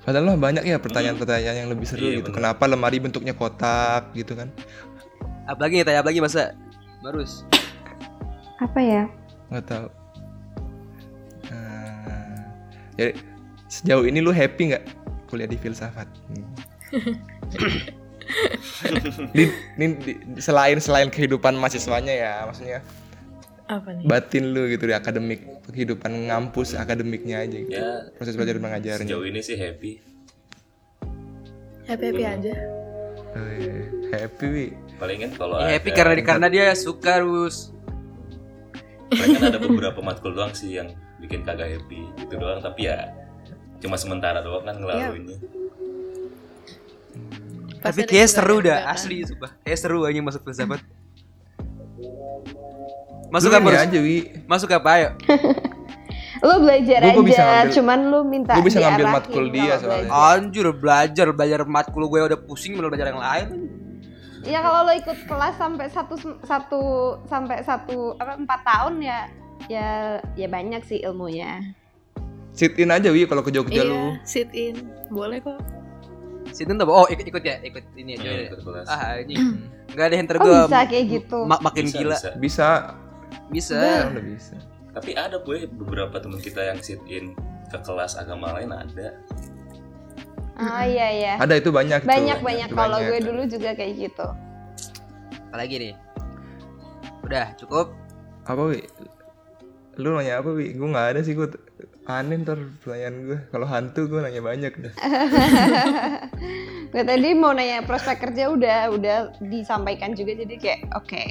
Padahal mah banyak ya pertanyaan-pertanyaan yang lebih seru
Iya,
gitu.
bener.
Kenapa lemari bentuknya kotak gitu kan?
Apalagi nih, tanya apa lagi masa? Barus.
Apa ya?
Nggak tahu. Nah, jadi sejauh ini lu happy nggak kuliah di filsafat? Di, ini di- selain selain kehidupan mahasiswanya ya, maksudnya
Apa nih?
batin lu gitu di akademik kehidupan ngampus akademiknya aja gitu.
ya
Proses belajar mengajarnya.
sejauh ini sih happy
Happy happy aja.
Oh, iya. happy wi.
palingan kalau
Ya,
ada
happy karena karena dia suka Rus.
palingan ada beberapa matkul doang sih yang bikin kagak happy itu doang tapi ya cuma sementara doang kan ngelaluinnya
Tapi
Pasti ada
kayak seru dah, asli sumpah. Kayak seru aja masuk filsafat. Masuk
Lu
apa?
aja wi.
Masuk apa ayo?
Lu belajar
Gua- gua
aja,
bisa ngambil-
cuman lu minta
gua bisa ngambil matkul dia soalnya.
belajar.
Anjir belajar belajar matkul gue udah pusing mau belajar yang lain.
Ya kalau lo ikut kelas sampai satu satu sampai satu apa empat tahun ya ya ya banyak sih ilmunya.
Sit in aja wi kalau ke Jogja lu.
Iya, sit in. Boleh kok.
Situ tuh oh ikut ikut ya ikut ini aja. Ya.
ikut kelas.
Ah ini nggak ada yang
Oh
tergua
bisa kayak gitu.
ma- makin
Bisa,
gila
bisa.
Bisa,
bisa.
udah bisa.
tapi ada gue beberapa teman kita yang sit in ke kelas agama lain ada
Ah iya iya.
Ada itu banyak. tuh.
Banyak banyak
Itu
kalau
banyak.
gue dulu juga kayak gitu.
Apalagi nih. Udah cukup.
Apa wi? Lu nanya apa wi? Gue nggak ada sih gue aneh ntar pertanyaan gue. Kalau hantu gue nanya banyak dah.
Gue tadi mau nanya prospek kerja udah udah disampaikan juga jadi kayak oke.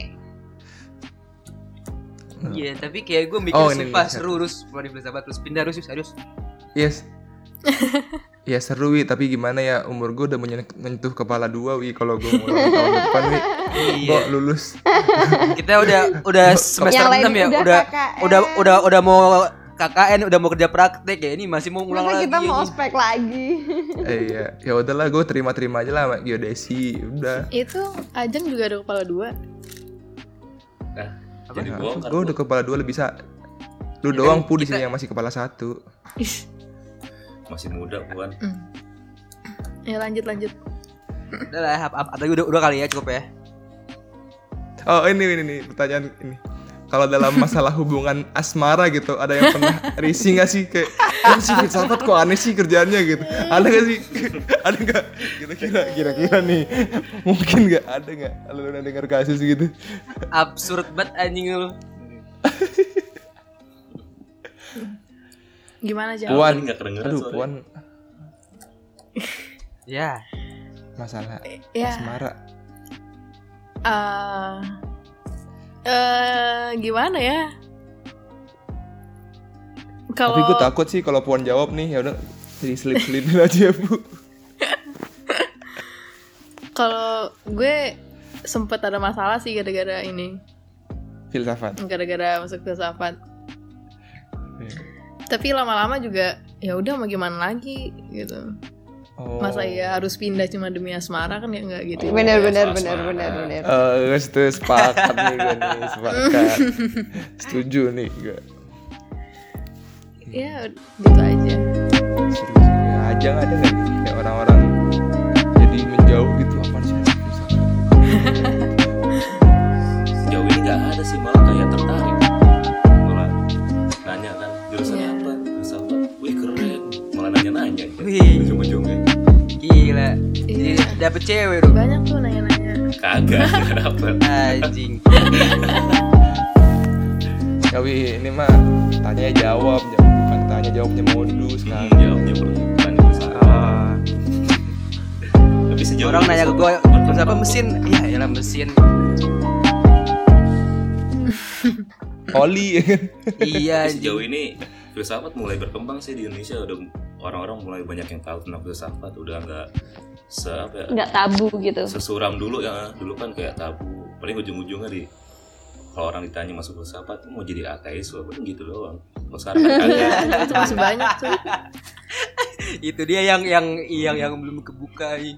Iya tapi kayak gue mikir
Oh, ini
sumpah
nih.
seru Rus keluar di filsafat terus pindah Rus serius.
Yes. ya seru wi, tapi gimana ya umur gue udah menyen- menyentuh kepala dua wi kalau gue mulai tahun depan wi. Gue
Iya.
lulus.
Kita udah udah semester 6 ya
udah
udah
KKN.
udah udah udah mau KKN udah mau kerja praktek ya ini masih mau ngulang
Masa
lagi.
kita mau ospek lagi?
eh iya, ya udahlah gue terima-terima aja lah sama geodesi. Udah.
Itu Ajeng juga ada kepala dua.
nah
Apa?
jadi kan
gue udah kepala dua lebih bisa. Lu
Ya
doang pu di sini yang masih kepala satu.
masih muda puan
Ya lanjut lanjut.
Udah lah, ap- ap- apalagi udah udah kali ya cukup ya.
Oh ini ini nih pertanyaan ini. Kalau dalam masalah hubungan asmara gitu, ada yang pernah risih gak sih kayak kan sih filsafat kok aneh sih kerjaannya gitu. Ada gak sih? ada gak? Kira-kira kira-kira nih mungkin gak ada gak? Lu udah dengar kasus gitu?
Absurd banget anjing lu.
Gimana aja?
Puan,
nggak kedengeran
aduh
soalnya.
puan
Ya.
masalah
Ya.
asmara.
eh eh, gimana ya? Kalau
Tapi gue takut sih kalau puan jawab nih ya udah jadi selip-selipin aja bu.
kalau gue sempet ada masalah sih gara-gara ini,
Filsafat.
gara-gara masuk filsafat.
Iya.
Tapi lama-lama juga ya udah mau gimana lagi gitu.
Oh.
Masa ya harus pindah cuma demi asmara kan ya nggak gitu.
Bener
ya,
bener
soal
bener
asmara.
bener bener.
Eh, guys, tuh sepakat nih gue nih, sepakat. Setuju nih gue.
Ya gitu aja.
Seru. Ya, Ajang ada nggak nih kayak orang-orang jadi menjauh gitu apa sih?
sejauh ini nggak ada sih malah kayak tertarik malah nanya kan jurusan
Iya.
apa filsafat wih keren malah nanya-nanya
Wih.
ujung-ujungnya
Gila. Jadi
Iya.
dapet cewek dong.
Banyak tuh nanya-nanya.
kagak dapet
Anjing.
Ya wi, ini mah tanya jawab, jawab bukan tanya jawabnya modus
hmm,
kan.
jawabnya bukan filsafat
Ah,
tapi sejauh
Orang nanya ke gue terus apa mesin? Iya, ya mesin.
Oli.
iya.
Sejauh ini filsafat mulai berkembang sih di Indonesia udah orang-orang mulai banyak yang tahu tentang filsafat udah nggak se apa ya,
Nggak tabu gitu.
sesuram dulu ya dulu kan kayak tabu paling ujung-ujungnya di kalau orang ditanya masuk filsafat mau jadi ateis apa gitu doang kalau sekarang kan kagak
itu masih banyak tuh.
Itu dia yang yang yang yang belum kebuka nih.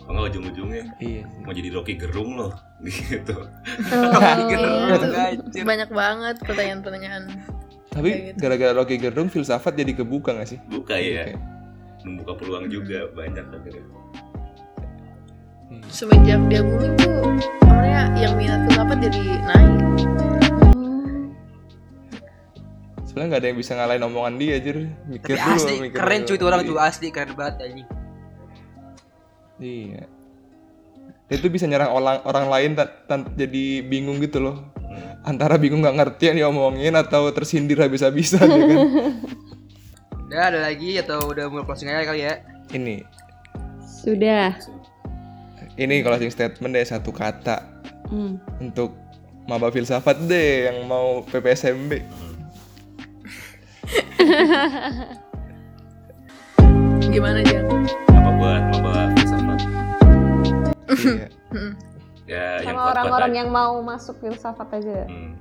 kalau ujung-ujungnya
iya.
mau jadi Rocky Gerung loh gitu
Iya, tuh.
Anjir.
banyak banget pertanyaan-pertanyaan.
Tapi
gitu.
gara-gara Rocky Gerung filsafat jadi kebuka gak sih?
buka ya
Kayak,
membuka peluang juga banyak akhirnya
semenjak dia booming tuh namanya yang minat filsafat jadi naik
Sebenarnya nggak ada yang bisa ngalahin omongan dia aja. Mikir
Tapi
dulu,
asli
mikir
keren
dulu.
cuy itu orang
Iya.
tuh asli keren banget anjing.
Iya. Dia tuh bisa nyerang orang orang lain tan- tan- jadi bingung gitu loh.
Hmm.
Antara bingung nggak ngerti yang diomongin atau tersindir habis-habisan ya kan.
Udah ada lagi atau udah mulai closing aja kali ya?
Ini
Sudah.
ini closing statement deh satu kata
Hmm.
untuk maba filsafat deh yang mau PPSMB.
gimana Jan?
apa buat maba filsafat
iya.
Ya yang
Sama orang-orang
aja.
yang mau masuk filsafat aja.
Hmm.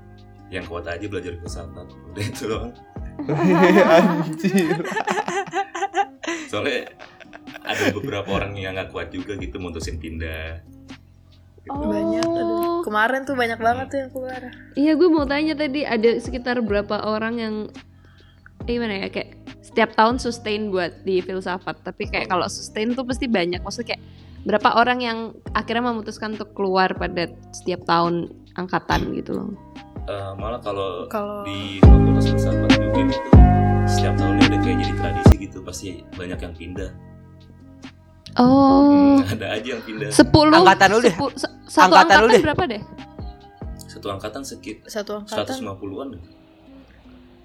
yang kuat aja belajar filsafat. Udah itu doang.
Anjir.
soalnya ada beberapa orang yang nggak kuat juga gitu mutusin pindah.
Banyak aduh. Kemarin tuh banyak banget tuh yang keluar.
Iya gue mau tanya tadi ada sekitar berapa orang yang eh, gimana ya kayak setiap tahun sustain buat di filsafat? Tapi kayak kalau sustain tuh pasti banyak. Maksudnya kayak berapa orang yang akhirnya memutuskan untuk keluar pada setiap tahun angkatan gitu loh
Eh, malah kalau
kalau
di fakultas filsafat mungkin itu setiap tahunnya udah kayak jadi tradisi gitu pasti banyak yang pindah
oh
Hmm, ada aja yang pindah
sepuluh
Angkatan lu deh.
sepu- satu
Angkatan
angkatan
deh.
berapa deh
satu angkatan sekitar
satu angkatan
150-an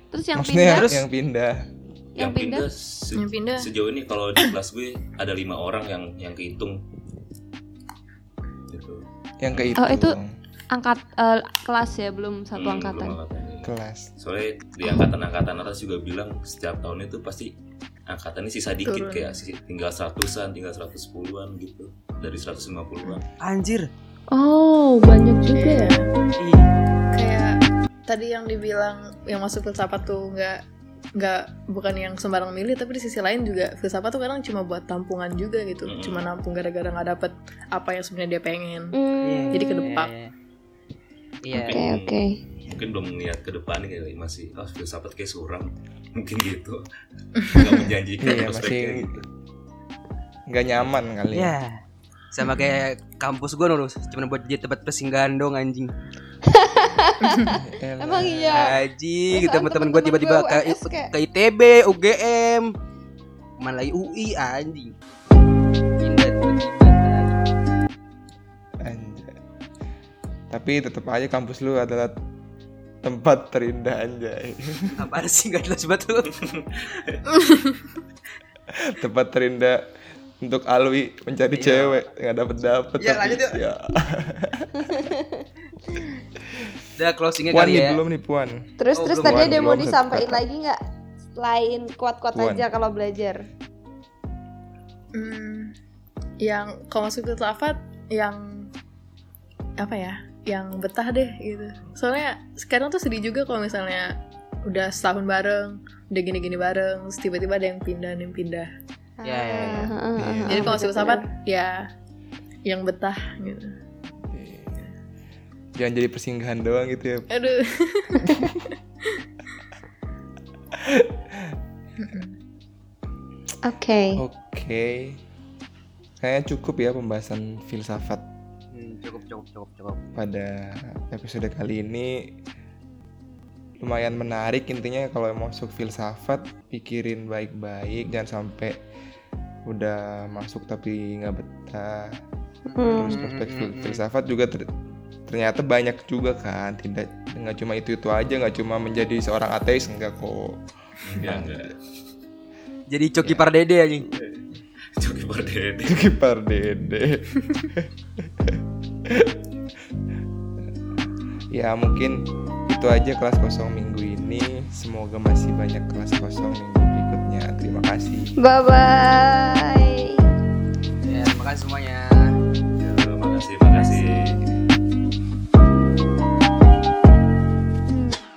terus yang
Maksudnya
pindah
Terus?
yang pindah.
Yang pindah?
se-
Yang pindah.
sejauh ini kalau di kelas gue ada lima orang yang yang kehitung gitu
Yang ke itu.
Oh, itu- angkat eh, kelas ya belum satu
Hmm,
angkatan
belum angkatan.
kelas.
soalnya di angkatan-angkatan atas juga bilang setiap tahun itu pasti angkatannya sisa dikit
Turun.
kayak tinggal seratusan tinggal 110-an gitu dari 150-an
Anjir.
oh banyak juga ya
Iya. kayak tadi yang dibilang yang masuk filsafat tuh nggak nggak bukan yang sembarang milih tapi di sisi lain juga filsafat tuh kadang cuma buat tampungan juga gitu
Mm-mm.
cuma nampung gara-gara nggak dapet apa yang sebenarnya dia pengen
Hmm,
Jadi kedepak.
Iya.
oke oke
mungkin belum ngeliat ke depan kayak masih oh, filsafat kayak suram mungkin gitu nggak menjanjikan
Iya,
prospeknya
masih-
gitu
Nggak nyaman kali.
Iya. Sama kayak kampus gua nurus, cuma buat jadi tempat persinggahan dong anjing.
Emang iya
Anjing,
Perasaan
teman-teman gua
temen-temen
tiba-tiba ke, ke ITB, UGM, mana lagi UI anjing. Tiba-tiba.
Tapi tetap aja kampus lu adalah tempat terindah anjay.
Apaan sih gak jelas banget lu?
tempat terindah untuk Alwi mencari
Iya.
cewek nggak dapet dapet
Ya, lanjut yuk.
ya.
Udah closingnya
Puan
kali
nih
ya.
belum nih Puan
Terus
Oh,
terus tadi ada yang mau disampaikan lagi nggak? Selain kuat-kuat aja kalau belajar.
Hmm, yang kalau masuk filsafat yang apa ya yang betah deh gitu soalnya sekarang tuh sedih juga kalau misalnya udah setahun bareng udah gini-gini bareng terus tiba-tiba ada yang pindah ada yang pindah
Ya, ya, ya.
Ah, ah,
Iya.
ah,
jadi
ah,
kalau filsafat ya yang betah gitu.
Jangan jadi persinggahan doang gitu ya.
Aduh.
Oke.
Oke. Kayaknya cukup ya pembahasan filsafat
Hmm, cukup cukup cukup cukup.
pada episode kali ini. Lumayan menarik intinya kalau mau masuk filsafat pikirin baik-baik jangan sampai udah masuk tapi nggak betah.
Hmm.
terus prospek fil- filsafat juga ter- ternyata banyak juga kan. Tidak nggak cuma itu itu aja nggak cuma menjadi seorang ateis enggak kok.
Enggak enggak
Jadi coki pardede anjing.
Coki Pardede.
Kiper dede ya mungkin itu aja kelas kosong minggu ini. Semoga masih banyak kelas kosong minggu terima kasih.
Bye bye ya terima kasih semuanya. Ya, terima kasih terima kasih